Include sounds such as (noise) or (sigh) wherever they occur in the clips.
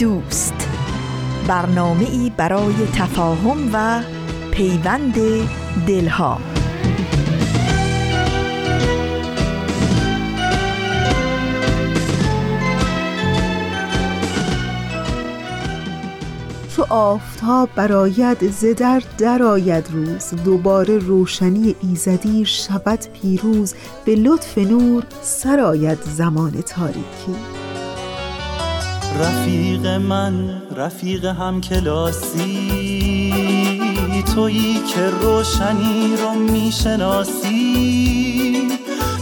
دوست. برنامه ای برای تفاهم و پیوند دلها. چو آفتاب براید ز در درآید روز. دوباره روشنی ایزدی شود پیروز. به لطف نور سرآید زمان تاریکی. رفیق من رفیق هم کلاسی. تویی که روشنی رو می‌شناسی.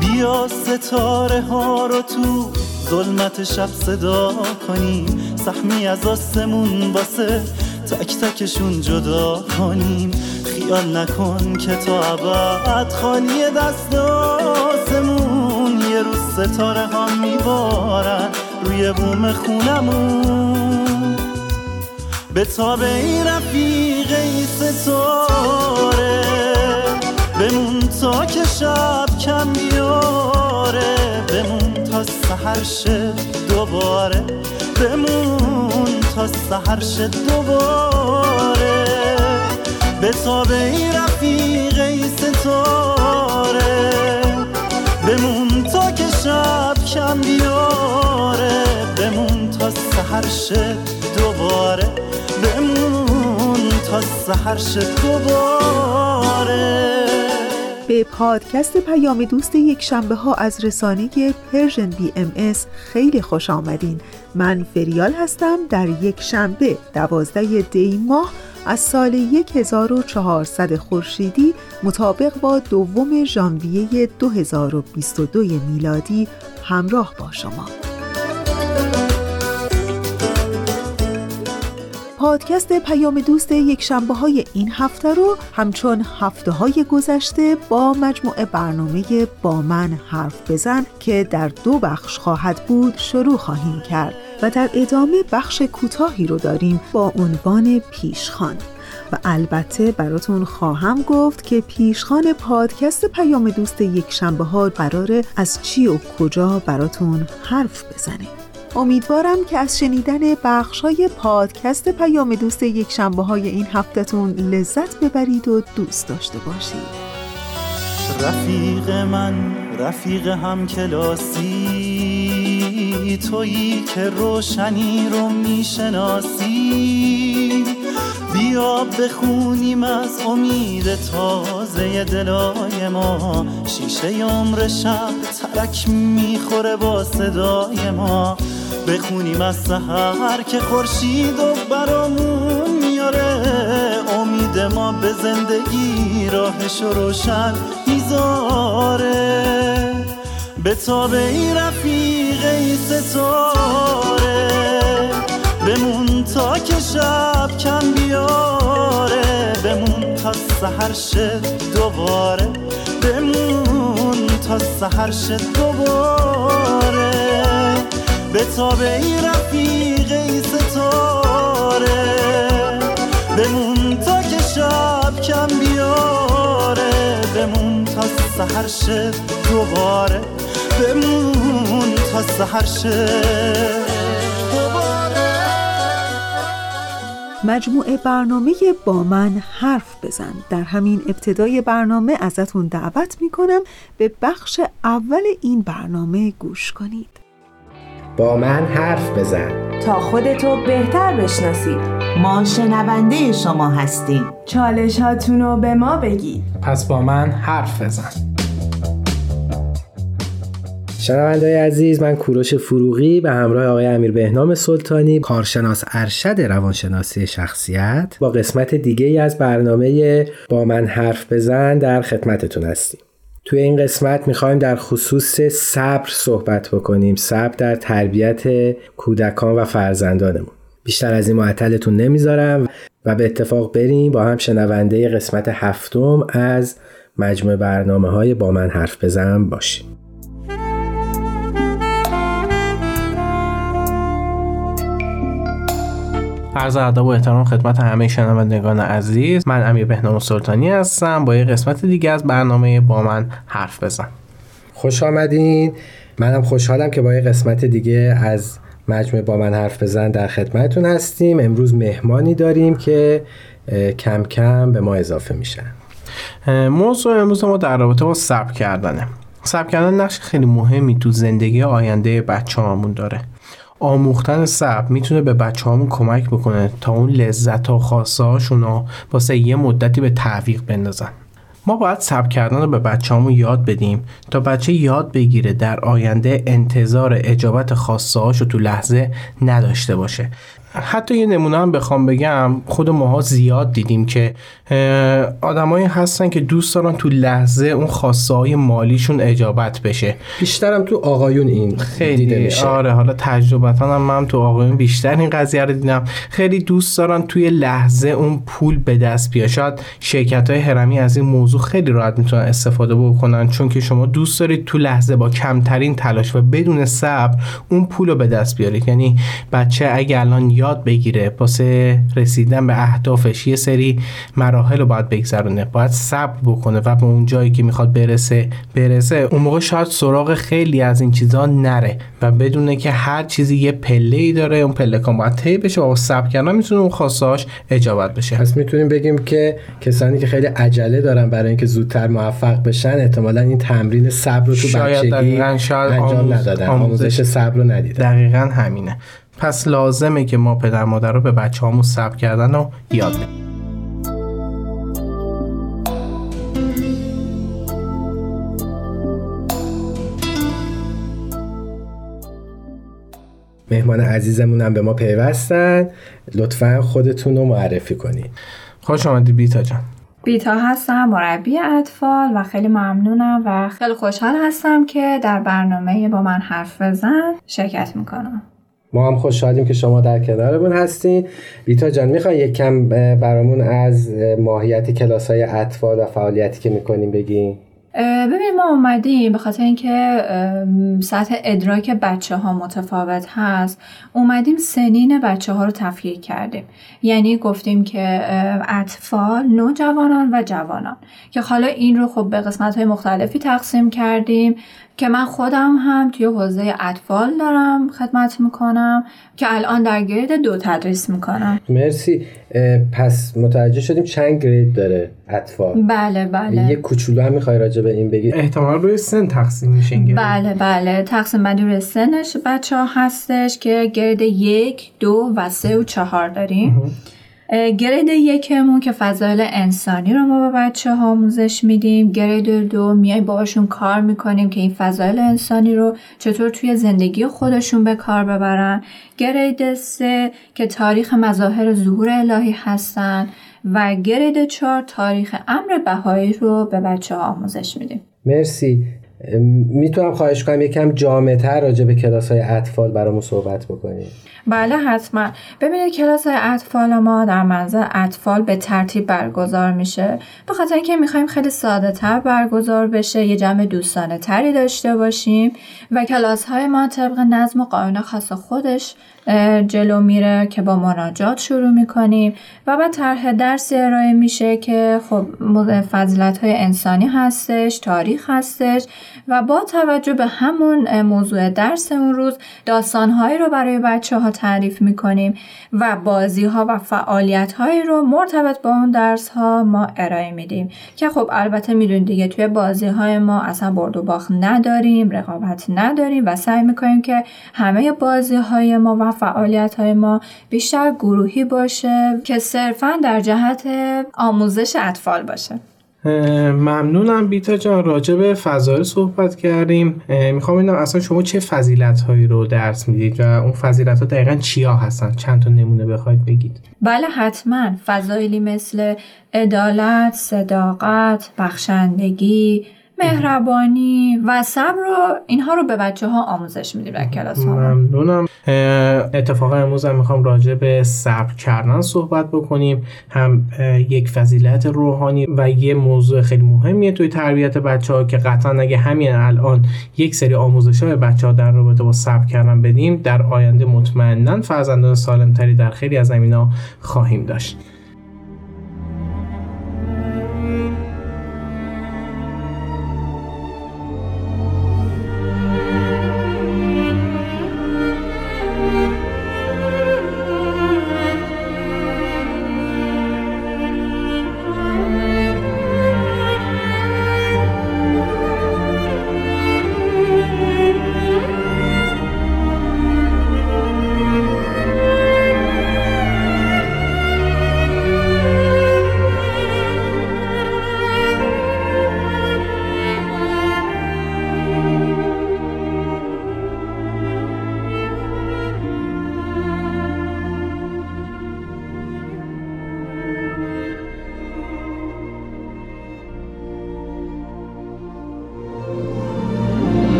بیا ستاره ها رو تو ظلمت شب صدا کنیم سهمی از آسمون واسه تک تکشون جدا کنیم خیال نکن که تا ابد خالی دست آسمون. یه روز ستاره ها میبارن. روی بوم خونمون. به تاب این رفیق ای ستاره. بمون تا که شب کم بیاره. بمون تا سهر شه دوباره. بمون تا سهر شه دوباره. به تاب این رفیق ای ستاره. بمون تا که شب کم بیاره. سحر شه دوباره. بمون تا سحر شه دوباره. به پادکست پیام دوست یک شنبه ها از رسانه Persian BMS خیلی خوش آمدین. من فریال هستم در یک شنبه دوازده دی ماه از سال 1400 خورشیدی مطابق با دوم ژانویه 2022 میلادی همراه با شما. پادکست پیام دوست یک شنبه های این هفته رو همچون هفته های گذشته با مجموعه برنامه با من حرف بزن که در دو بخش خواهد بود شروع خواهیم کرد و در ادامه بخش کوتاهی رو داریم با عنوان پیشخان. و البته براتون خواهم گفت که پیشخان پادکست پیام دوست یک شنبه ها قراره از چی و کجا براتون حرف بزنه. امیدوارم که از شنیدن بخش های پادکست پیام دوست یک شنبه های این هفتهتون لذت ببرید و دوست داشته باشید. رفیق من رفیق هم کلاسی تویی که روشنی رو می‌شناسی. بیا بخونیم از امید تازه دلای ما. شیشه عمر شب ترک می‌خوره با صدای ما. بخونیم از سهر که خورشید و برامون میاره. امید ما به زندگی راهش روشن می‌ذاره. به تاب این رفیق ای ستاره. تا که شب کم بیاره. بمون تا سهر شد دوباره. بمون تا سهر شد دوباره. به تاب ای رفیق ای ستاره. بمون تا که شب کم بیاره. بمون تا سهر شد دوباره. بمون تا سهر شد مجموعه برنامه با من حرف بزن. در همین ابتدای برنامه ازتون دعوت می‌کنم به بخش اول این برنامه گوش کنید. با من حرف بزن. تا خودتو بهتر بشناسید ما شنونده شما هستیم. چالشاتونو به ما بگید. پس با من حرف بزن. شنوندای عزیز من کوروش فروغی به همراه آقای امیر بهنام سلطانی کارشناس ارشد روانشناسی شخصیت با قسمت دیگه ای از برنامه با من حرف بزن در خدمتتون هستیم. توی این قسمت می‌خوایم در خصوص صبر صحبت بکنیم صبر در تربیت کودکان و فرزندانمون. بیشتر از این معطلتون نمی‌ذارم و به اتفاق بریم با هم شنونده قسمت هفتم از مجموع برنامه های با من حرف بزن باشیم. عرض ادب و احترام خدمت همه شنوندگان عزیز. من امیر بهنام سلطانی هستم. با یه قسمت دیگه از برنامه با من حرف بزن. خوش آمدین. منم خوشحالم که با یه قسمت دیگه از مجموعه با من حرف بزن در خدمتتون هستیم. امروز مهمانی داریم که کم کم به ما اضافه میشن. موضوع امروز ما در رابطه با صبر کردنه. صبر کردن نقش خیلی مهمی تو زندگی آینده بچه هامون داره. آموختن صبر می‌تونه به بچه هامون کمک بکنه تا اون لذت و خواسته هاشون رو واسه یه مدتی به تعویق بندازن. ما باید صبر کردن رو به بچه همون یاد بدیم تا بچه یاد بگیره در آینده انتظار اجابت خواسته رو تو لحظه نداشته باشه. حتی یه نمونه هم بخوام بگم خود ماها زیاد دیدیم که آدمایی هستن که دوست دارن تو لحظه اون خواسته های مالیشون اجابت بشه. بیشترم تو آقایون این خیلی دیده میشه. آره حالا تجربتا هم من تو آقایون بیشتر این قضیه رو دیدم. خیلی دوست دارن توی لحظه اون پول به دست بیاد شاید شرکت های هرمی از این موضوع خیلی راحت می‌تونن استفاده بکنن چون که شما دوست دارید تو لحظه با کمترین تلاش و بدون صبر اون پول رو به دست بیارید. یعنی بچه اگه الان یاد بگیره. واسه رسیدن به اهدافش یه سری مراحل رو باید بگذرونه. باید صبر بکنه و به اون جایی که می‌خواد برسه برسه. اون موقع شاید سراغ خیلی از این چیزا نره و بدونه که هر چیزی یه پله ای داره اون پله کن باید طی بشه و با صبر کردن می‌تونه اون خواستهاش اجابت بشه. پس می‌تونیم بگیم که کسانی که خیلی عجله دارن برای اینکه زودتر موفق بشن احتمالا این تمرین صبر رو تو شاید بچگی شاید انجام ندادن آموزش صبر رو ندیدن. دقیقا همینه. پس لازمه که ما پدر مادر رو به بچه هامون صبر کردن رو یاد بدیم. مهمان عزیزمون هم به ما پیوستن. لطفا خودتون رو معرفی کنید خوش آمدی بیتا جان. بیتا هستم مربی اطفال و خیلی ممنونم و خیلی خوشحال هستم که در برنامه با من حرف بزن شرکت می‌کنم. ما هم خوشحالیم که شما در کنارمون هستین. بیتا جان می‌خوای یک کم برامون از ماهیت کلاس های اطفال و فعالیتی که می‌کنیم بگیم اه، ببینید ما اومدیم به خاطر اینکه سطح ادراک بچه ها متفاوت هست. اومدیم سنین بچه ها رو تفکیک کردیم. یعنی گفتیم که اطفال نوجوانان و جوانان. که حالا این رو خب به قسمت های مختلفی تقسیم کردیم. که من خودم هم توی حوزه اطفال دارم خدمت می‌کنم که الان در گرید دو تدریس می‌کنم. مرسی. پس متوجه شدیم چند گرید داره اطفال. بله بله. یه کوچولو هم می‌خوای راجع به این بگی؟ احتمال روی سن تقسیم میشه این گرید. بله بله. تقسیم بندی روی سنش. بچه ها هستش که گرید یک دو و سه و چهار داریم. اه، گرید یکمون که فضایل انسانی رو ما به بچه ها آموزش میدیم. گرید دو میای باشون کار می‌کنیم که این فضایل انسانی رو چطور توی زندگی خودشون به کار ببرن. گرید سه که تاریخ مظاهر ظهور الهی هستن و گرید چهار تاریخ امر بهایی رو به بچه ها آموزش میدیم. مرسی. می‌تونم خواهش کنم یکم جامعتر راجع به کلاس های اطفال برامون صحبت بکنیم. بله حتما. ببینید کلاس اطفال ما در منظر اطفال به ترتیب برگزار میشه. به خاطر اینکه می‌خوایم خیلی ساده تر برگزار بشه یه جمع دوستانه تری داشته باشیم و کلاس های ما طبق نظم و قانون خاص خودش جلو میره که با مناجات شروع می‌کنیم و بعد طرح درسی ارائه میشه که خب فضیلت های انسانی هستش تاریخ هستش و با توجه به همون موضوع درس اون روز داستانهایی رو برای بچه ها تعریف می‌کنیم و بازی ها و فعالیت هایی رو مرتبط با اون درس ها ما ارائه میدیم. که خب البته می‌دونید دیگه توی بازی های ما اصلا برد و باخت نداریم رقابت نداریم و سعی می‌کنیم که همه بازی های ما و فعالیت های ما بیشتر گروهی باشه که صرفا در جهت آموزش اطفال باشه. ممنونم بیتا جان. راجع به فضایل صحبت کردیم. می‌خوام ببینم اصلا شما چه فضیلت هایی رو درس می‌دید و اون فضیلت ها دقیقا چیا هستن؟ چند تا نمونه بخواید بگید. بله حتما. فضایلی مثل عدالت، صداقت، بخشندگی، مهربانی و صبر رو اینها رو به بچه ها آموزش میدیم در کلاس ها. ممنونم. اتفاقا امروز هم می‌خوام راجع به صبر کردن صحبت بکنیم. هم یک فضیلت روحانی و یه موضوع خیلی مهمیه توی تربیت بچه ها که قطعا اگه همین الان یک سری آموزش های بچه ها در رابطه با صبر کردن بدیم در آینده مطمئنا فرزندان سالمتری در خیلی از زمینا خواهیم داشت.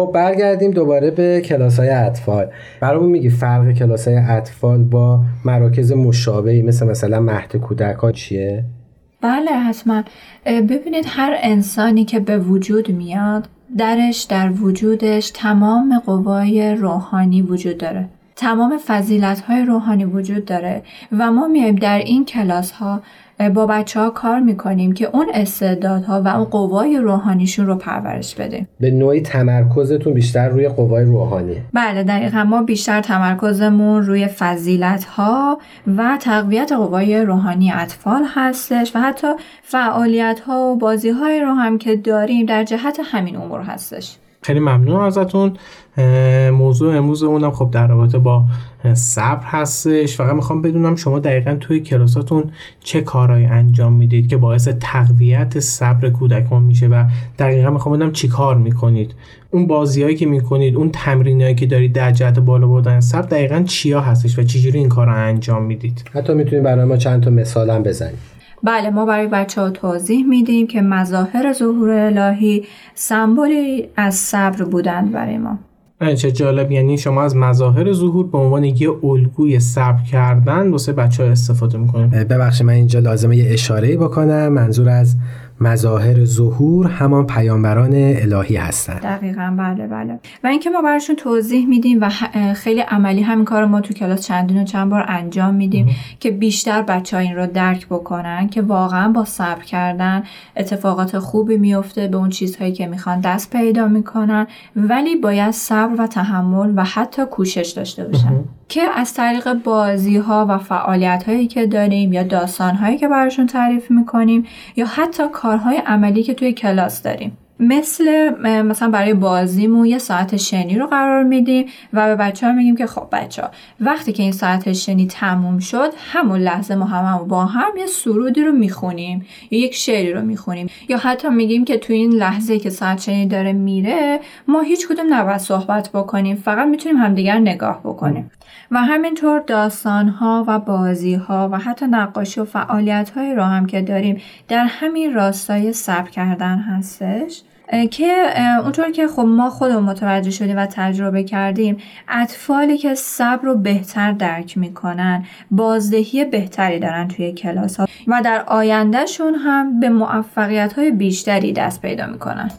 خب برگردیم دوباره به کلاس های اطفال. برامون میگی فرق کلاس های اطفال با مراکز مشابهی مثل مثلا مهد کودکان چیه؟ بله حتما. ببینید هر انسانی که به وجود میاد درش در وجودش تمام قوای روحانی وجود داره. تمام فضیلت های روحانی وجود داره و ما میایم در این کلاس ها با بچه ها کار می‌کنیم که اون استعدادها و اون قوای روحانیشون رو پرورش بده به نوعی تمرکزتون بیشتر روی قوای روحانی بله دقیقا ما بیشتر تمرکزمون روی فضیلت ها و تقویت قوای روحانی اطفال هستش و حتی فعالیت ها و بازی های رو هم که داریم در جهت همین امور هستش. خیلی ممنون ازتون. موضوع امروز اونم خب در رابطه با صبر هستش. فقط می‌خوام بدونم شما دقیقا توی کلاساتون چه کارهایی انجام می‌دید که باعث تقویت صبر کودکان میشه و دقیقا می‌خوام بدونم چی کار می‌کنید. اون بازیهایی که می‌کنید اون تمرینایی که دارید در جهت بالا بردن صبر دقیقا چیا هستش و چجوری این کار رو انجام می‌دید؟ حتی می‌تونید برای ما چند تا مثال هم بزنید. بله ما برای بچه ها توضیح میدیم که مظاهر ظهور الهی سمبولی از صبر بودند برای ما. چه جالب. یعنی شما از مظاهر ظهور به عنوان یه الگوی صبر کردن واسه بچه ها استفاده می‌کنیم ببخشید من اینجا لازمه یه اشاره بکنم. منظور از مظاهر ظهور همان پیامبران الهی هستند. دقیقا بله بله. و اینکه ما براشون توضیح میدیم و خیلی عملی همین کار ما تو کلاس چندین و چند بار انجام میدیم که بیشتر بچه ها این رو درک بکنن که واقعا با صبر کردن اتفاقات خوبی میفته به اون چیزهایی که می‌خوان دست پیدا می‌کنن ولی باید صبر و تحمل و حتی کوشش داشته باشن. که از طریق بازی ها و فعالیت هایی که داریم یا داستان هایی که براشون تعریف می‌کنیم یا حتی کارهای عملی که توی کلاس داریم. مثل مثلا برای بازیمون یه ساعت شنی رو قرار میدیم و به بچه ها میگیم که خب بچه ها وقتی که این ساعت شنی تموم شد همون لحظه ما هم, با هم یه سرودی رو می‌خونیم یا یک شعری رو می‌خونیم یا حتی میگیم که تو این لحظه که ساعت شنی داره میره ما هیچ کدوم نباید صحبت بکنیم فقط می‌تونیم همدیگر نگاه بکنیم. و همینطور داستان ها و بازی ها و حتی نقاشی و فعالیت های رو هم که داریم در همین راستای صبر کردن هستش. که اونطور که خب ما خودمون متوجه شدیم و تجربه کردیم اطفالی که صبر رو بهتر درک می‌کنن بازدهی بهتری دارن توی کلاس ها و در آیندهشون هم به موفقیت های بیشتری دست پیدا می‌کنن.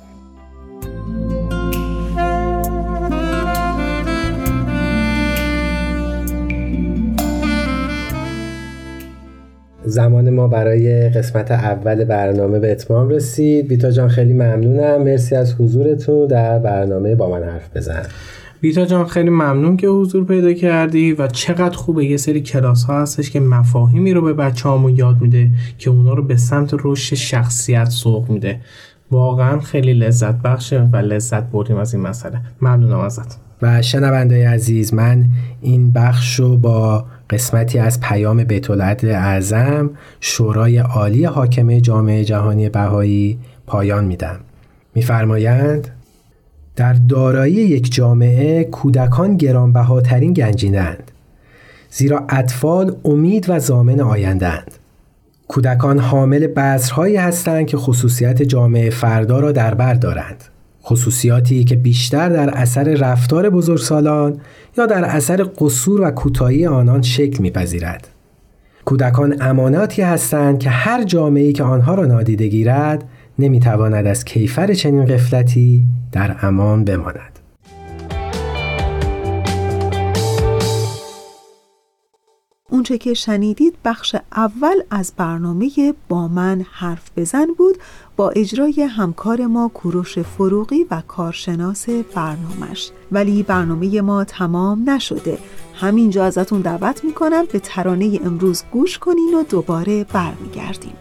زمان ما برای قسمت اول برنامه به اتمام رسید. بیتا جان خیلی ممنونم. مرسی از حضورتون در برنامه با من حرف بزن. ویتا جان خیلی ممنون که حضور پیدا کردی و چقدر خوبه. یه سری کلاس ها هستش که مفاهیمی رو به بچه همون یاد میده که اونا رو به سمت رشد شخصیت سوق میده. واقعا خیلی لذت بخشه و لذت بردیم از این مسئله. ممنونم ازت. و شنونده عزیز من این بخش رو با قسمتی از پیام بیت اعظم شورای عالی حاکمه جامعه جهانی بهایی پایان میدم. میفرمایند در دارایی یک جامعه کودکان گرانبهاترین گنجینند زیرا اطفال امید و زامن آیندهاند. کودکان حامل بذرهایی هستند که خصوصیت جامعه فردا را در بر دارند. خصوصیاتی که بیشتر در اثر رفتار بزرگسالان یا در اثر قصور و کوتاهی آنان شکل میپذیرد. کودکان اماناتی هستند که هر جامعه‌ای که آنها را نادیده گیرد نمی‌تواند از کیفر چنین قفلتی در امان بماند. اونچه که شنیدید بخش اول از برنامه با من حرف بزن بود با اجرای همکار ما کوروش فروغی و کارشناس برنامهش. ولی برنامه ما تمام نشده. همینجا ازتون دعوت می‌کنم به ترانه امروز گوش کنین و دوباره برمیگردیم.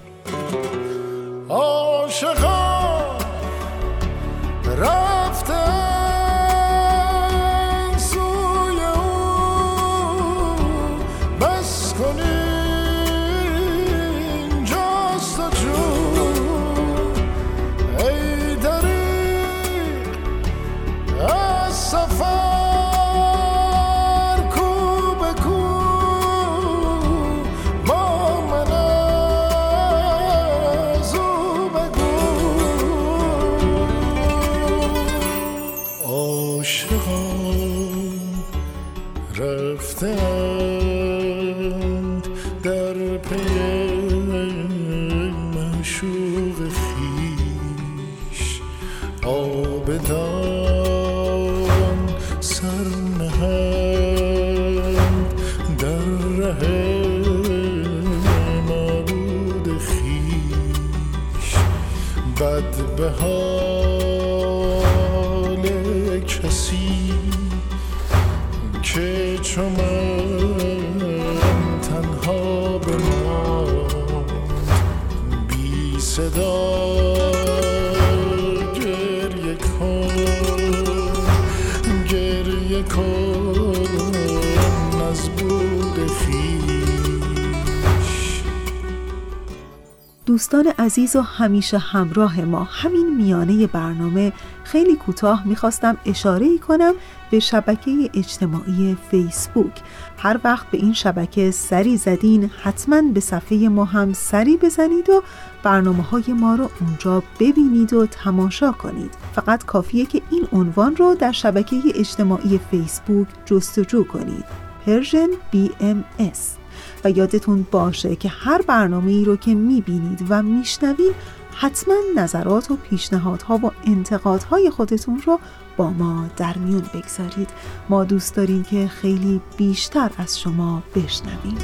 عزیز و همیشه همراه ما. همین میانه برنامه خیلی کوتاه می‌خواستم اشاره کنم به شبکه اجتماعی فیسبوک. هر وقت به این شبکه سری زدین حتما به صفحه ما هم سری بزنید و برنامه های ما رو اونجا ببینید و تماشا کنید. فقط کافیه که این عنوان رو در شبکه اجتماعی فیسبوک جستجو کنید. Persian BMS و یادتون باشه که هر برنامه ای رو که می‌بینید و میشنوید حتما نظرات و پیشنهادها و انتقادهای خودتون رو با ما در میون بگذارید. ما دوست داریم که خیلی بیشتر از شما بشنویم.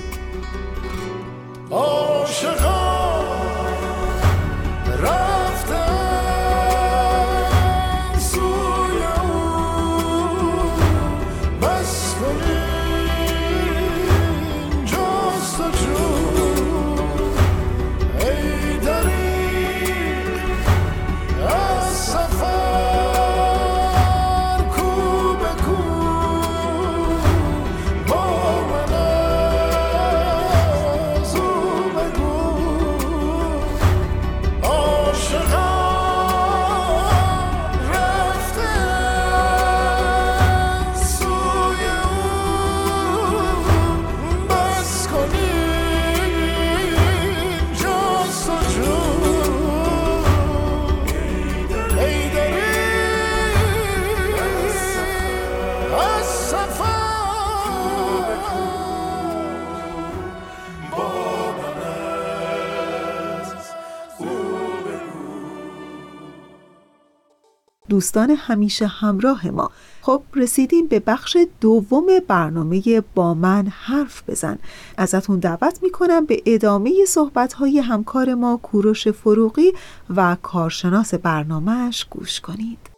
دوستان همیشه همراه ما. خب رسیدیم به بخش دوم برنامه با من حرف بزن. ازتون دعوت می‌کنم به ادامه صحبت های همکار ما کوروش فروغی و کارشناس برنامهش گوش کنید.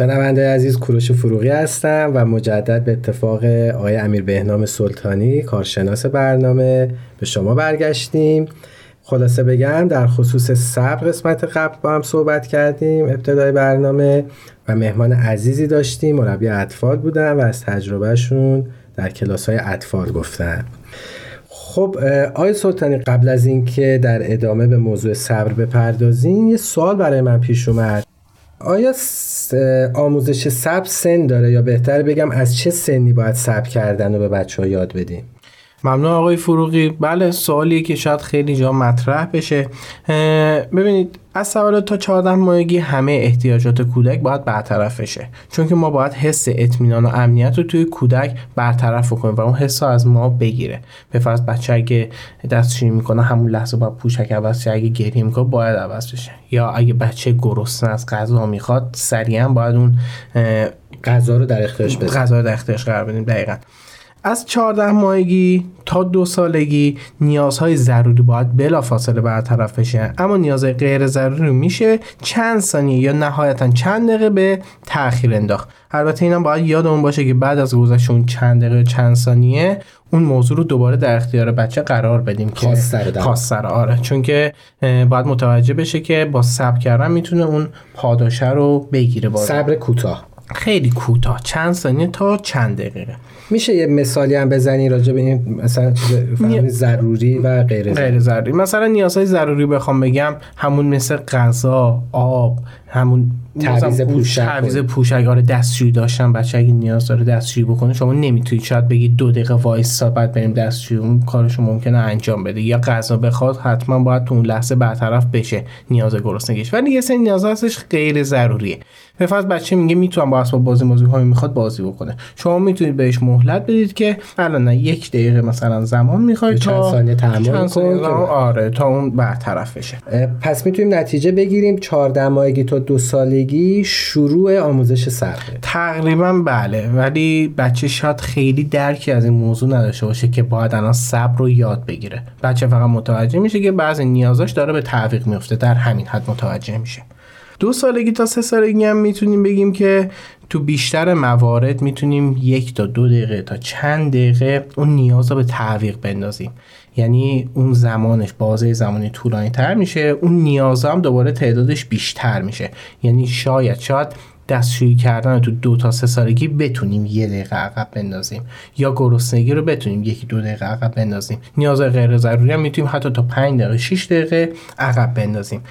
شنونده عزیز کوروش فروغی هستم و مجدد به اتفاق آقای امیر بهنام سلطانی کارشناس برنامه به شما برگشتیم. خلاصه بگم در خصوص صبر قسمت قبل با هم صحبت کردیم ابتدای برنامه و مهمان عزیزی داشتیم مربی اطفال بودن و از تجربهشون در کلاس های اطفال گفتن. خب آقای سلطانی قبل از اینکه در ادامه به موضوع صبر بپردازیم یه سوال برای من پیش اومد. آیا آموزش صبر سن داره یا بهتر بگم از چه سنی باید صبر کردن رو به بچه ها یاد بدیم؟ ممنون آقای فروغی. بله سوالی که شاید خیلی جا مطرح بشه. ببینید از سوال تا 14 ماهگی همه احتیاجات کودک باید برطرف بشه. چون که ما باید حس اطمینان و امنیت رو توی کودک برطرف کنیم و اون حس از ما بگیره. به فرض بچه اگه دستشویی می‌کنه همون لحظه باید پوشک عوض شه. اگه گریه می‌کنه باید عوض بشه. یا اگه بچه گرسنه از غذا می‌خواد سریعا باید اون غذا رو در اختیارش غذا رو در اختیارش قرار بدیم دقیقاً. از 14 ماهگی تا دو سالگی نیازهای ضروری باید بلافاصله برطرف بشه. اما نیازهای غیر ضروری میشه چند ثانیه یا نهایتا چند دقیقه به تاخیر انداخت. البته اینم باید یادمون باشه که بعد از گذشت اون چند دقیقه چند ثانیه اون موضوع رو دوباره در اختیار بچه قرار بدیم که خواستر آره چون که باید متوجه بشه که با صبر کردن می‌تونه اون پاداشه رو بگیره. صبر کوتاه. خیلی کوتاه. چند ثانیه تا چند دقیقه. میشه یه مثالی هم بزنی راجع به این مثلا ضروری و غیر ضروری. غیر ضروری مثلا نیازهای ضروری بخوام بگم همون مثل غذا آب همون تعویض پوشک تعویض پوشک آره دستشویی داشتن. بچه اگه نیاز داره دستشویی بکنه شما نمی‌تونید. شاید بگید دو دقیقه وایسا بعد بریم دستشویی. اون کارشو ممکنه انجام بده. یا غذا بخواد حتما باید تو اون لحظه برطرف بشه نیاز گرسنگیش ولی یه سری نیاز هستش غیر ضروریه. به فرض بچه میگه می‌تونم با اسباب بازی موضوع های می‌خواد بازی بکنه. شما می‌تونید بهش مهلت بدید که الان نه یک دقیقه مثلا زمان می‌خواد تا چند ثانیه تحمل آره تا اون برطرف بشه. پس می‌تونیم نتیجه بگیریم. 14 ماهگی تا دو سالگی شروع آموزش صبر تقریبا بله ولی بچه شاید خیلی درکی از این موضوع نداشته باشه که باید الان صبر رو یاد بگیره. بچه فقط متوجه میشه که بعضی نیازاش داره به تعویق میفته در همین حد متوجه میشه. دو سالگی تا سه سالگی هم می‌تونیم بگیم که تو بیشتر موارد می‌تونیم یک تا دو دقیقه تا چند دقیقه اون نیاز رو به تعویق بندازیم. یعنی اون زمانش بازه زمانی طولانی تر میشه اون نیاز هم دوباره تعدادش بیشتر میشه. یعنی شاید شاید دستشویی کردن تو دو تا سه سالگی بتونیم یه دقیقه عقب بندازیم. یا گرسنگی رو بتونیم یکی دو دقیقه عقب بندازیم. نیاز غیر ضروری هم می‌تونیم حتی تا 5 دقیقه 6 دقیقه عقب بندازیم.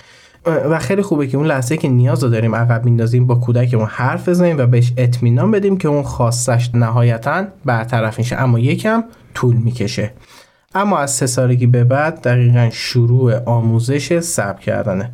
و خیلی خوبه که اون لحظه که نیاز رو داریم عقب میندازیم با کودکمون حرف بزنیم و بهش اطمینان بدیم که اون خواستش نهایتا برطرف میشه. اما یکم طول می‌کشه. اما از سه سالگی به بعد دقیقا شروع آموزش صبر کردنه.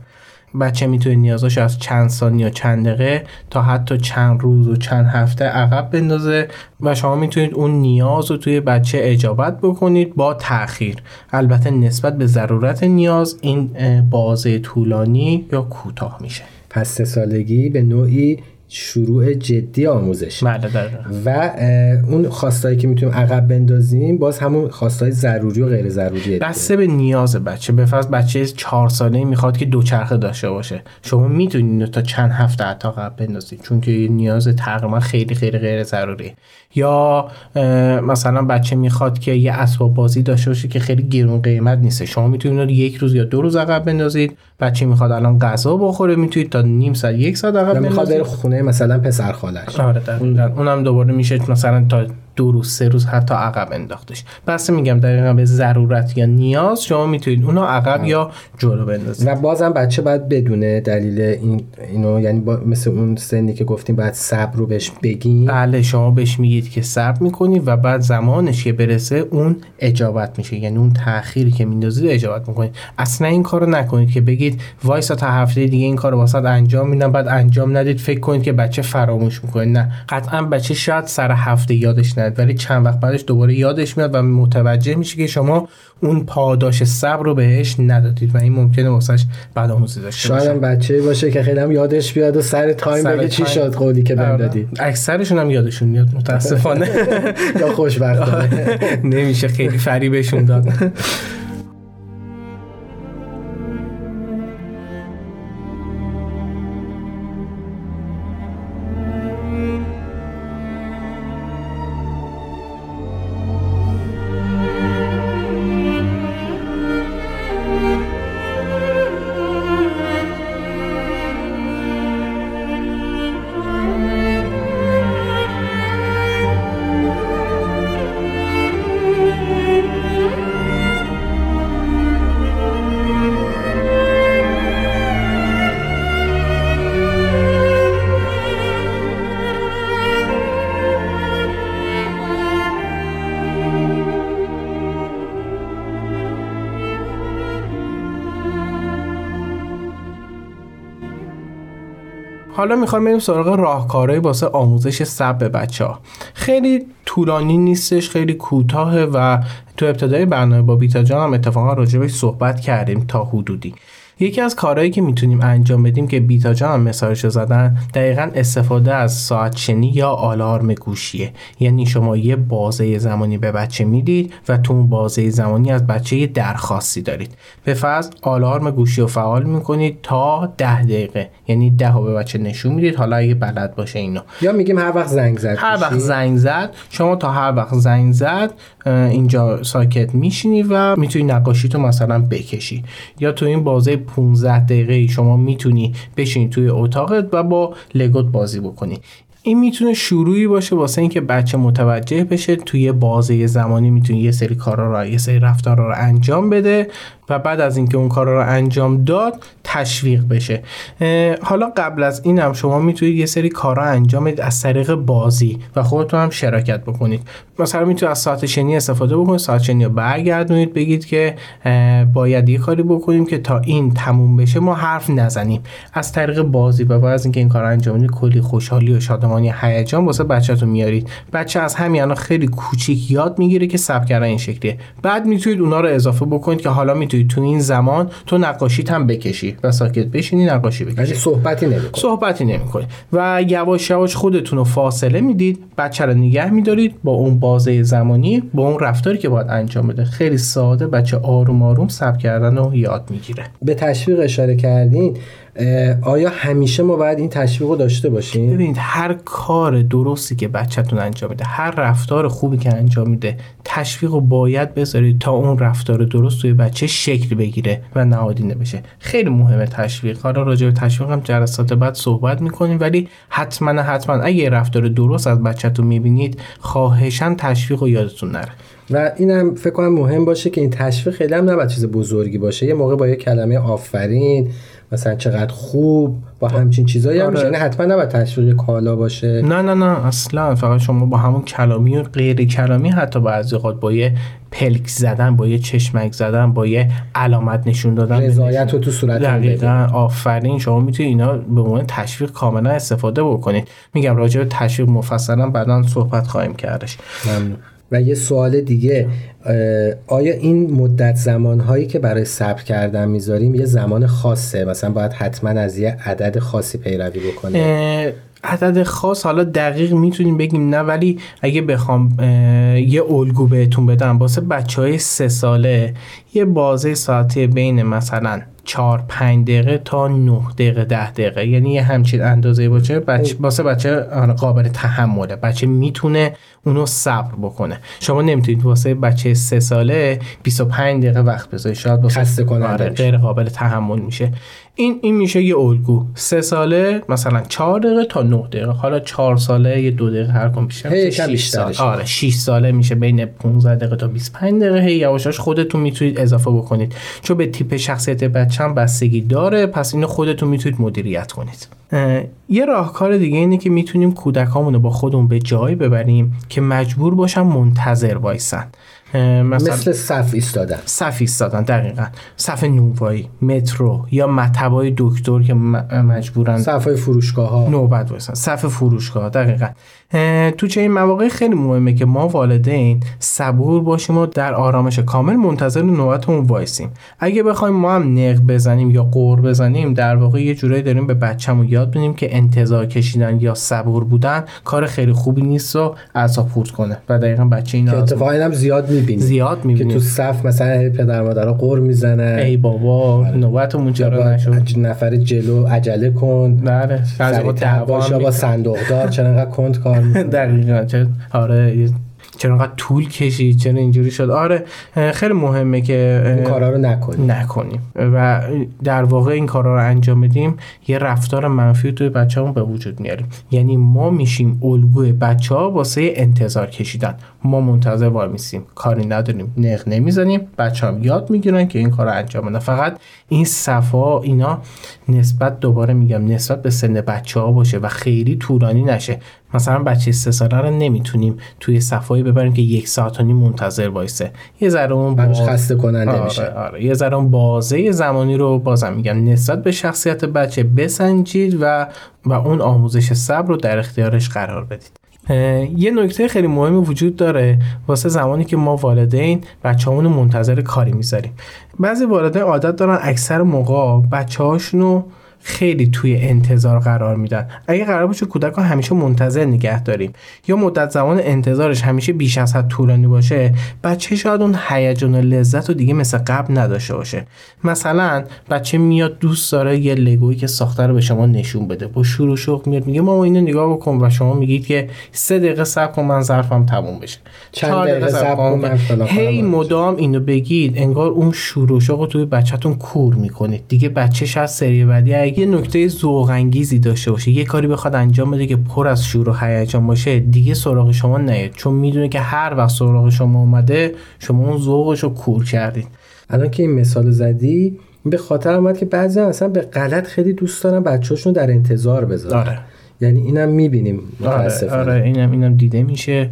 بچه می‌تونه نیازاش از چند ثانیه و چند دقیقه تا حتی چند روز و چند هفته عقب بندازه و شما می‌تونید اون نیاز رو توی بچه اجابت بکنید با تاخیر البته نسبت به ضرورت نیاز این بازه طولانی یا کوتاه میشه. پس سالگی به نوعی شروع جدی آموزش. بله و اون خواستایی که می‌تونیم عقب بندازیم باز همون خواستای ضروری و غیر ضروری بسته به نیاز بچه. به فرض بچه چهار ساله می‌خواد که دوچرخه داشته باشه. شما می‌تونید تا چند هفته حتی عقب بندازید چون که نیاز تقریبا خیلی خیلی غیر ضروری یا مثلا بچه می‌خواد که یه اسباب بازی داشته باشه که خیلی گرون قیمت نیست. شما می‌تونید یک روز یا دو روز عقب بندازید. بچه می‌خواد الان غذا بخوره می‌تونید تا نیم ساعت یک ساعت عقب بندازید می‌خواد بره خونه مثلا پسر خالش. آره اونم دوباره میشه مثلا تا دو روز سه روز حتی عقب انداختش. بس میگم دقیقا به ضرورت یا نیاز شما می‌تونید اونو عقب یا جلو بندازید. و بازم بچه باید بدونه دلیل این اینو یعنی با مثل اون سنی که گفتیم باید صبر رو بهش بگیم. بله شما بهش میگید که صبر می‌کنید و بعد زمانش که برسه اون اجابت میشه. یعنی اون تأخیری که میندازید اجابت می‌کنید. اصلا این کارو نکنید که بگید وایسا تا هفته دیگه این کارو واسه انجام میدم بعد انجام ندید فکر کنید که بچه فراموش می‌کنه. نه. قطعا بچه شاید سر هفته یادش ولی چند وقت بعدش دوباره یادش میاد و متوجه میشه که شما اون پاداش صبر رو بهش ندادید و این ممکنه واسش بعد آموزی داشته باشه. شاید بچه باشه که خیلی هم یادش بیاد و سر تایم بگه چی شد قولی که بهم آره. دادی. اکثرشون هم یادشون میاد متاسفانه. (laughs) یا خوشبختانه (laughs) نمیشه خیلی فریبشون داد. (laughs) حالا می‌خوام بریم سراغ راهکارهایی واسه آموزش سب به بچه ها خیلی طولانی نیستش خیلی کوتاهه و تو ابتدای برنامه با بیتا جان هم اتفاقا راجبش صحبت کردیم تا حدودی. یکی از کارهایی که می‌تونیم انجام بدیم که بیتا جان هم مثالش زدن دقیقا استفاده از ساعت شنی یا آلارم گوشیه. یعنی شما یه بازه زمانی به بچه می‌دید و تو اون بازه زمانی از بچه یه درخواستی دارید. به فرض آلارم گوشی رو فعال می‌کنید تا ده دقیقه. یعنی ده به بچه نشون می‌دید. حالا اگه بلد باشه اینو. یا میگیم هر وقت زنگ زد هر وقت زنگ زد شما تا هر وقت زنگ زد اینجا ساکت میشینی و می‌تونی نقاشی تو مثلا بکشی. یا تو این بازه 15 دقیقه شما می‌تونی بشینی توی اتاقت و با لگوت بازی بکنی. این می‌تونه شروعی باشه واسه اینکه بچه متوجه بشه توی بازه زمانی می‌تونه یه سری کارا رو یه سری رفتارا رو انجام بده و بعد از اینکه اون کارا رو انجام داد تشویق بشه. حالا قبل از این هم شما می‌تونید یه سری کارا انجام بدید از طریق بازی و خودتون هم شراکت بکنید. مثلا می‌تونید از ساعت شنی استفاده بکنید ساعت شنی رو برگردونید بگید که باید یه کاری بکنیم که تا این تموم بشه ما حرف نزنیم. از طریق بازی و بعد از اینکه این کار انجام بدید کلی خوشحالی و شادمانی هیجان واسه بچه‌تون میارید. بچه از همین الان خیلی کوچیک یاد می‌گیره که سبک کردن این شکلیه. بعد می‌تونید اونا رو اضافه بکنید که حالا می‌تونید تو این زمان تو نقاشیت هم بکشی و ساکت بشینی نقاشی بکشی. صحبتی نمی‌کنی. صحبتی نمی‌کنی. و یواش یواش خودتون رو فاصله می‌دید بچه رو نگه میدارید با اون بازه زمانی با اون رفتاری که باید انجام بده. خیلی ساده بچه آروم آروم سب کردن رو یاد می‌گیره. به تشویق اشاره کردین آیا همیشه ما باید این تشویق رو داشته باشیم؟ ببینید هر کار درستی که بچهتون انجام میده هر رفتار خوبی که انجام میده تشویق رو باید بذارید تا اون رفتار درست توی بچه شکل بگیره و نهادینه بشه. خیلی مهمه تشویق. حالا راجع به تشویق هم جلسات بعد صحبت می‌کنیم ولی حتما حتما اگه رفتار درست از بچهتون می‌بینید خواهشان تشویق رو یادتون نره. و اینم فکر کنم مهم باشه که این تشویق خیلی هم نباید چیز بزرگی باشه. یه موقع با یه کلمه آفرین مثلا چقدر خوب با همچین چیزایی هم آره. حتما نباید تشویق کالا باشه. نه نه نه اصلا. فقط شما با همون کلامی و غیر کلامی حتی بعضی اوقات با یه پلک زدن با یه چشمک زدن با یه علامت نشون دادن. رضایت رو تو صورت دقیقا. آفرین. شما می‌تونید اینا به عنوان تشویق کاملا استفاده بکنید. میگم راجع به تشویق مفصلا بعدا صحبت خواهیم کردش. ممنون. و یه سوال دیگه آیا این مدت زمان هایی که برای صبر کردن می‌ذاریم یه زمان خاصه؟ مثلا باید حتما از یه عدد خاصی پیروی بکنه عدد خاص حالا دقیق می‌تونیم بگیم نه ولی اگه بخوام یه الگو بهتون بدم. واسه بچه های سه ساله یه بازه ساعتی بین مثلا 4 5 دقیقه تا 9 دقیقه 10 دقیقه. یعنی یه همچین اندازه باشه بچه واسه بچه قابل تحمله. بچه می‌تونه اونو صبر بکنه. شما نمی‌تونید واسه بچه سه ساله 25 دقیقه وقت بذارید. شاید واسه خسته کننده آره غیر قابل تحمل میشه. این این میشه یه الگو. سه ساله مثلا 4 دقیقه تا 9 دقیقه. حالا 4 ساله یه دو دقیقه هر کم 6 ساله آره 6 ساله میشه بین 15 دقیقه تا 25 دقیقه. هی یواشاش خودتون می‌تونید اضافه بکنید. چون به تیپ شخصیت بچه هم بستگی داره پس اینو خودتون می‌تونید مدیریت کنید. یه راهکار دیگه اینه که می‌تونیم کودکامون رو با خودمون به جایی ببریم که مجبور باشن منتظر وایسن. مثل صف ایستادن. صف ایستادن دقیقا. صف نونوایی مترو یا مطبای دکتر که مجبورن صفای فروشگاه ها نوبت وایسن. صف فروشگاه دقیقا. تو چه این مواقع خیلی مهمه که ما والدین صبور باشیم و در آرامش کامل منتظر نوبتمون وایسیم. اگه بخوایم ما هم نق بزنیم یا غر بزنیم در واقع یه جورایی داریم به بچه‌مون یاد می‌دیم که انتظار کشیدن یا صبور بودن کار خیلی خوبی نیست و اعصاب خورد کنه. و دقیقا بچه اینا اتفاقا هم زیاد می‌بینیم زیاد می‌بینیم که تو صف مثلا پدر مادرها قور می‌زنن. ای بابا آره. نوبتمون چرا نشد؟ نفر جلو عجله کن. بله با صندوق دار چرا کند کار (laughs) دقیقا. چه آره چرا انقدر طول کشید؟ چرا اینجوری شد؟ آره خیلی مهمه که این کارا رو نکنیم. نکنیم. و در واقع این کارا رو انجام بدیم یه رفتار منفی توی بچه‌مون به وجود میاریم یعنی ما میشیم الگوی بچه ها واسه انتظار کشیدن. ما منتظر وای میسیم. کاری نداریم. نق نمی‌زنیم. بچه هم یاد می‌گیرن که این کار رو انجام بدن. فقط این صفا اینا نسبت دوباره میگم نسبت به سن بچه ها باشه و خیلی طولانی نشه. مثلا بچه سه ساله رو نمی‌تونیم توی صفایی ببریم که یک ساعت و نیم منتظر وایسه. یه ذره اون باز... خسته کننده آره میشه. آره. یه ذره اون بازه زمانی رو بازم میگم. نسبت به شخصیت بچه بسنجید و و اون آموزش صبر رو در اختیارش قرار بدید. یه نکته خیلی مهمی وجود داره واسه زمانی که ما والدین بچه‌مون منتظر کاری می‌ذاریم. بعضی والدین عادت دارن اکثر موقع بچه هاشونو خیلی توی انتظار قرار میدن. اگه قرار باشه کودک ها همیشه منتظر نگه داریم. یا مدت زمان انتظارش همیشه بیش از حد طولانی باشه بچه شاید اون هیجان و لذت رو دیگه مثل قبل نداشته باشه. مثلا بچه میاد دوست داره یه لگویی که ساخته رو به شما نشون بده. با شور و شوق میاد میگه ماما اینو نگاه بکن و شما میگید که سه دقیقه صبر کن من ظرفم تموم بشه. چند دقیقه صبر کن هی مدام اینو بگید انگار اون شور و شوق توی بچهتون کور می‌کنید. دیگه بچه شاید سری بعدی یه نکته ذوق انگیزی داشته باشه یه کاری بخواد انجام بده که پر از شور و هیجان باشه دیگه سراغ شما نیاد. چون می‌دونه که هر وقت سراغ شما اومده شما اون ذوقش رو کور کردید الان که این مثال زدی به خاطر اومد که بعضی اصلا به غلط خیلی دوست دارن بچه‌هاشون در انتظار بذارن. آره. یعنی اینم می‌بینیم. متاسفانه آره, آره اینم اینم دیده میشه.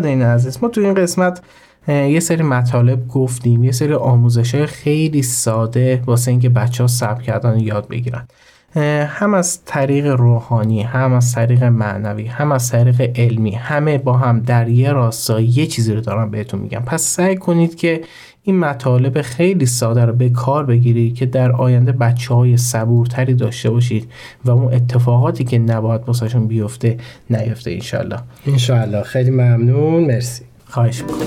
والدین عزیز. ما تو این قسمت یه سری مطالب گفتیم یه سری آموزش خیلی ساده واسه اینکه بچه ها سب کردن یاد بگیرن. هم از طریق روحانی هم از طریق معنوی هم از طریق علمی همه با هم در یه راستا یه چیزی رو دارم بهتون میگم پس سعی کنید که این مطالب خیلی ساده رو به کار بگیرید که در آینده بچه های صبورتری داشته باشید و اون اتفاقاتی که نباید باسشون بیفته نیفته انشالله. انشالله. خیلی ممنون. مرسی. خواهش می‌کنم.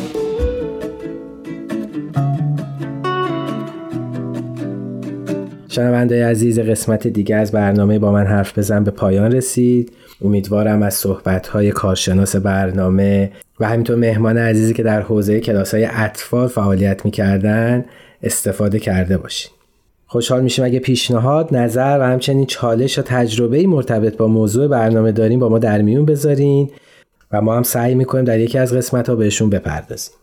شنونده عزیز قسمت دیگه از برنامه با من حرف بزن به پایان رسید. امیدوارم از صحبت‌های کارشناس برنامه و همینطور مهمان عزیزی که در حوزه کلاس های اطفال فعالیت می‌کردن استفاده کرده باشین خوشحال میشیم اگه پیشنهاد، نظر و همچنین چالش و تجربه مرتبط با موضوع برنامه داریم با ما در میون بذارین و ما هم سعی می‌کنیم در یکی از قسمت ها بهشون بپردازیم.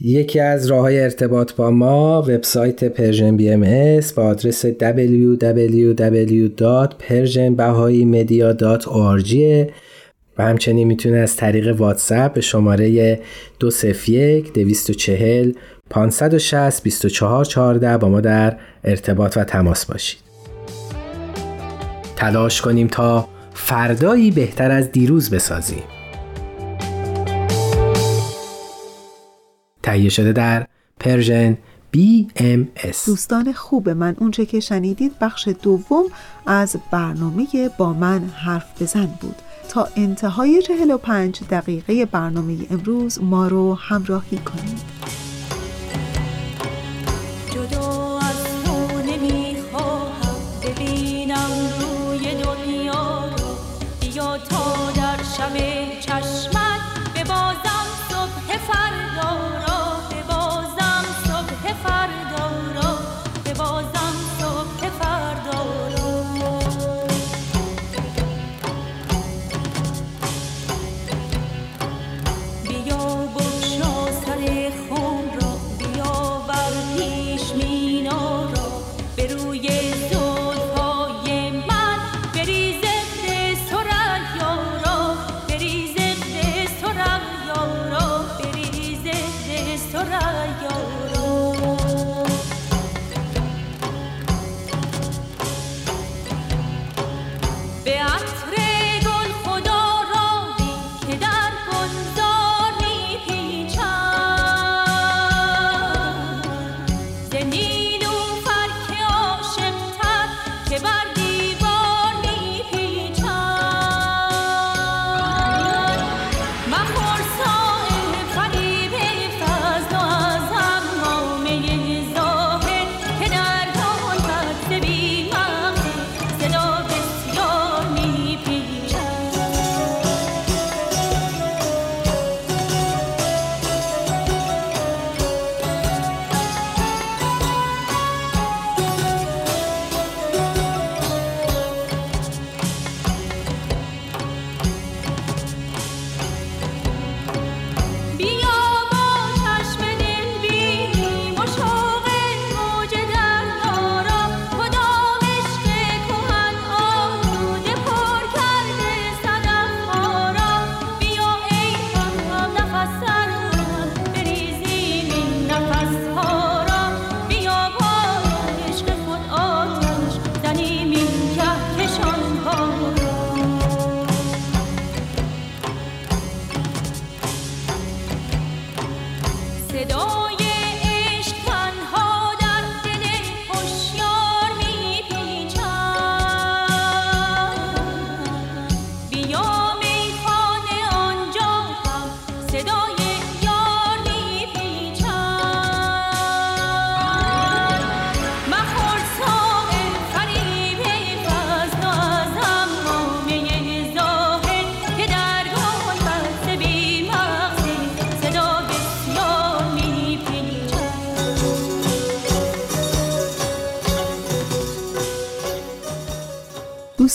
یکی از راه های ارتباط با ما وبسایت Persian BMS با آدرس www.persianbahaimedia.org و همچنین می‌تونه از طریق واتساپ به شماره 201 240 560 2414 با ما در ارتباط و تماس باشید. تلاش کنیم تا فردایی بهتر از دیروز بسازیم. تهیه شده در پرژن BMS دوستان خوب من اونچه که شنیدید بخش دوم از برنامه با من حرف بزن بود تا انتهای 45 دقیقه برنامه امروز ما رو همراهی کنید.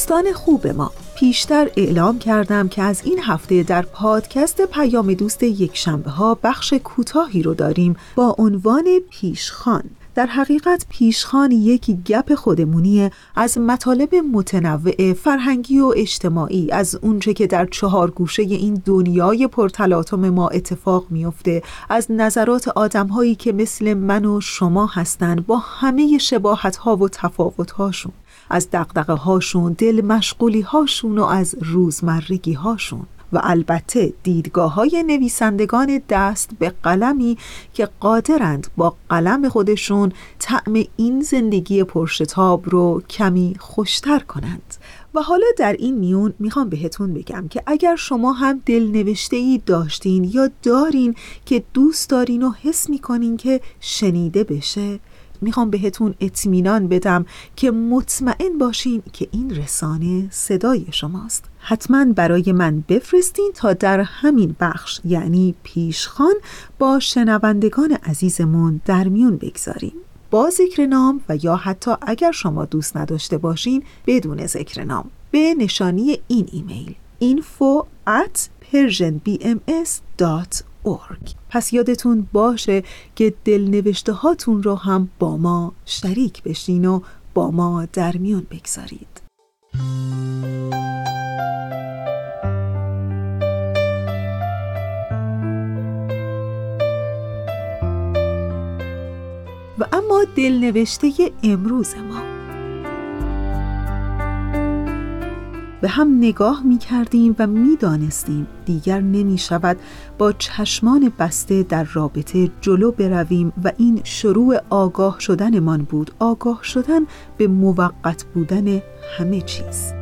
دوستان خوب ما. پیشتر اعلام کردم که از این هفته در پادکست پیام دوست یک شنبه ها بخش کوتاهی رو داریم با عنوان پیشخان. در حقیقت پیشخان یک گپ خودمونیه از مطالب متنوع فرهنگی و اجتماعی از اونچه که در چهار گوشه این دنیای پرتلاطم ما اتفاق میفته از نظرات آدمهایی که مثل من و شما هستند با همه شباهت ها و تفاوت هاشون از دقدقه هاشون دل مشغولی هاشون و از روزمرگی هاشون و البته دیدگاه های نویسندگان دست به قلمی که قادرند با قلم خودشون طعم این زندگی پرشتاب رو کمی خوشتر کنند. و حالا در این میون می‌خوام بهتون بگم که اگر شما هم دل نوشته ای داشتین یا دارین که دوست دارین و حس می‌کنین که شنیده بشه می‌خوام بهتون اطمینان بدم که مطمئن باشین که این رسانه صدای شماست. حتما برای من بفرستین تا در همین بخش یعنی پیشخان با شنوندگان عزیزمون در میون بگذاریم. با ذکر نام و یا حتی اگر شما دوست نداشته باشین بدون ذکر نام به نشانی این ایمیل info at پس یادتون باشه که دلنوشته هاتون رو هم با ما شریک بشین و با ما در میون بگذارید. و اما دلنوشته امروز ما. به هم نگاه می کردیم و می دانستیم دیگر نمی شود با چشمان بسته در رابطه جلو برویم و این شروع آگاه شدنمان بود. آگاه شدن به موقت بودن همه چیز.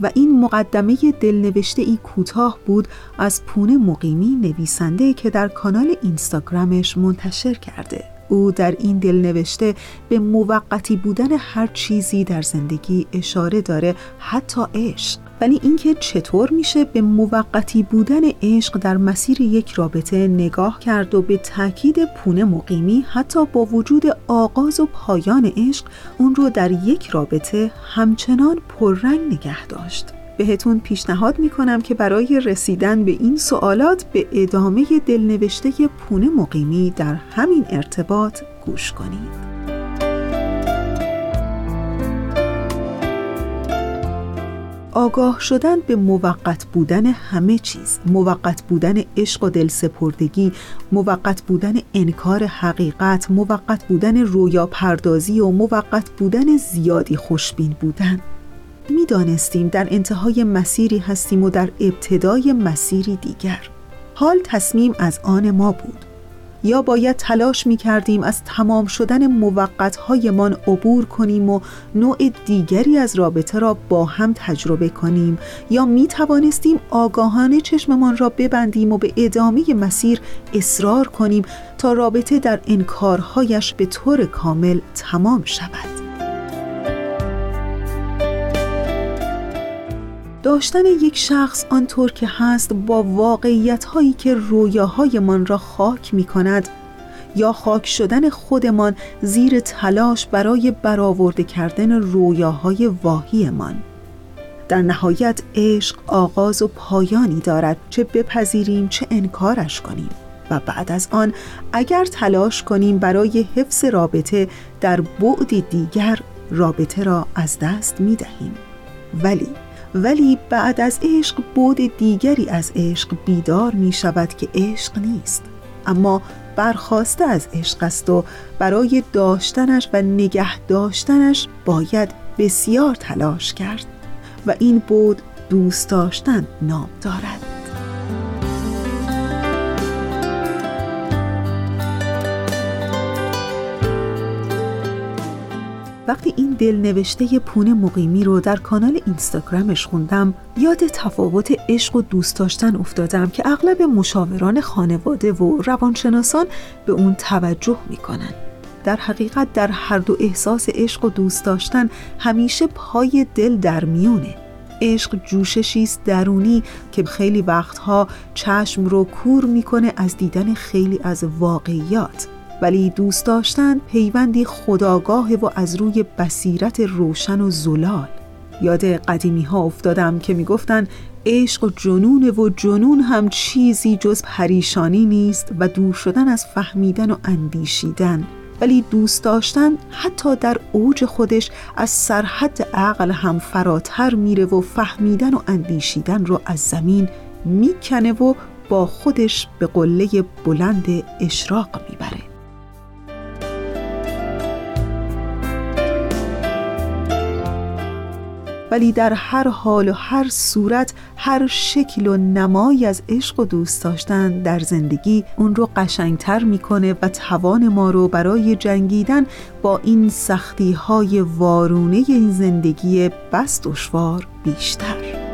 و این مقدمه دلنوشته ای کوتاه بود از پونه مقیمی نویسنده که در کانال اینستاگرامش منتشر کرده. او در این دل نوشته به موقتی بودن هر چیزی در زندگی اشاره داره حتی عشق. ولی اینکه چطور میشه به موقتی بودن عشق در مسیر یک رابطه نگاه کرد و به تاکید پونه مقیمی حتی با وجود آغاز و پایان عشق اون رو در یک رابطه همچنان پررنگ نگه داشت. بهتون پیشنهاد می‌کنم که برای رسیدن به این سوالات به ادامه دلنوشته پونه مقیمی در همین ارتباط گوش کنید. آگاه شدن به موقت بودن همه چیز موقت بودن عشق و دل سپردگی موقت بودن انکار حقیقت موقت بودن رویا پردازی و موقت بودن زیادی خوشبین بودن می‌دانستیم در انتهای مسیری هستیم و در ابتدای مسیری دیگر. حال تصمیم از آن ما بود. یا باید تلاش می کردیم از تمام شدن موقتهایمان عبور کنیم و نوع دیگری از رابطه را با هم تجربه کنیم یا می توانستیم آگاهانه چشممان را ببندیم و به ادامه مسیر اصرار کنیم تا رابطه در انکارهایش به طور کامل تمام شود. داشتن یک شخص آنطور که هست با واقعیت هایی که رویاهایمان را خاک می کند یا خاک شدن خودمان زیر تلاش برای برآورده کردن رویاهای واهیمان. در نهایت عشق آغاز و پایانی دارد چه بپذیریم چه انکارش کنیم. و بعد از آن اگر تلاش کنیم برای حفظ رابطه در بعد دیگر رابطه را از دست می دهیم ولی ولی بعد از عشق بود دیگری از عشق بیدار می شود که عشق نیست. اما برخواسته از عشق است و برای داشتنش و نگه داشتنش باید بسیار تلاش کرد و این بود دوست داشتن نام دارد وقتی این دلنوشته پونه مقیمی رو در کانال اینستاگرامش خوندم یاد تفاوت عشق و دوست داشتن افتادم که اغلب مشاوران خانواده و روانشناسان به اون توجه می‌کنن. در حقیقت در هر دو احساس عشق و دوست داشتن همیشه پای دل در میونه. عشق جوششی است درونی که خیلی وقتها چشم رو کور می‌کنه از دیدن خیلی از واقعیات. ولی دوست داشتن پیوندی خداگاه و از روی بصیرت روشن و زلال. یاد قدیمی ها افتادم که می‌گفتن عشق و جنون و جنون هم چیزی جز پریشانی نیست و دور شدن از فهمیدن و اندیشیدن. ولی دوست داشتن حتی در اوج خودش از سرحد عقل هم فراتر میره و فهمیدن و اندیشیدن رو از زمین می‌کنه و با خودش به قله بلند اشراق می‌بره. ولی در هر حال و هر صورت هر شکل و نمایی از عشق و دوست داشتن در زندگی اون رو قشنگتر می‌کنه و توان ما رو برای جنگیدن با این سختی های وارونه این زندگی بس دشوار بیشتر.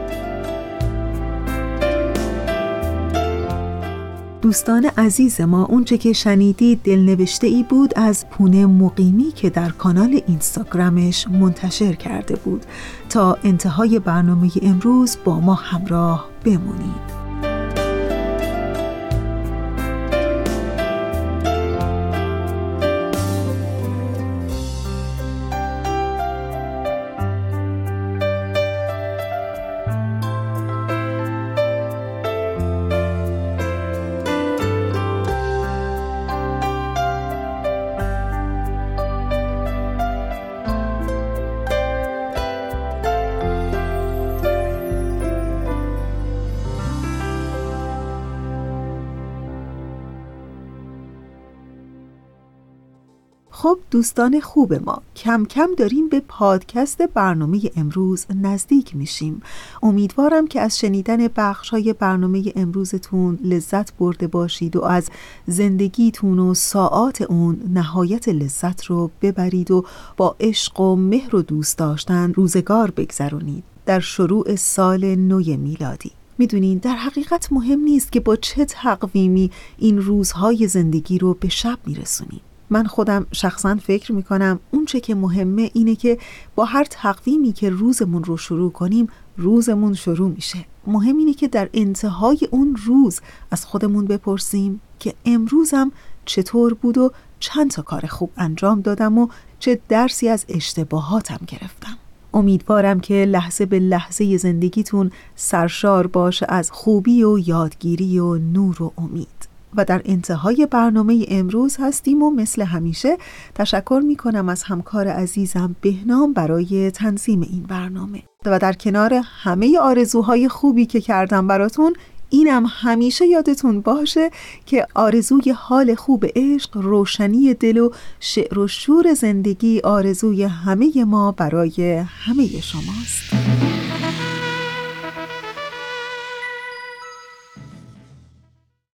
دوستان عزیز ما اونچه که شنیدید دلنوشته ای بود از پونه مقیمی که در کانال اینستاگرامش منتشر کرده بود. تا انتهای برنامه امروز با ما همراه بمونید. دوستان خوب ما کم کم داریم به پادکست برنامه امروز نزدیک میشیم. امیدوارم که از شنیدن بخش های برنامه امروزتون لذت برده باشید و از زندگیتون و ساعات اون نهایت لذت رو ببرید و با عشق و مهر و دوست داشتن روزگار بگذرونید. در شروع سال نو میلادی. می‌دونین در حقیقت مهم نیست که با چه تقویمی این روزهای زندگی رو به شب میرسونیم. من خودم شخصا فکر می‌کنم اونچه که مهمه اینه که با هر تقویمی که روزمون رو شروع کنیم روزمون شروع میشه. مهم اینه که در انتهای اون روز از خودمون بپرسیم که امروزم چطور بود و چند تا کار خوب انجام دادم و چه درسی از اشتباهاتم گرفتم. امیدوارم که لحظه به لحظه زندگیتون سرشار باشه از خوبی و یادگیری و نور و امید. و در انتهای برنامه امروز هستیم و مثل همیشه تشکر می کنم از همکار عزیزم بهنام برای تنظیم این برنامه. و در کنار همه آرزوهای خوبی که کردم براتون اینم همیشه یادتون باشه که آرزوی حال خوب عشق روشنی دل و شعر و شور زندگی آرزوی همه ما برای همه شماست.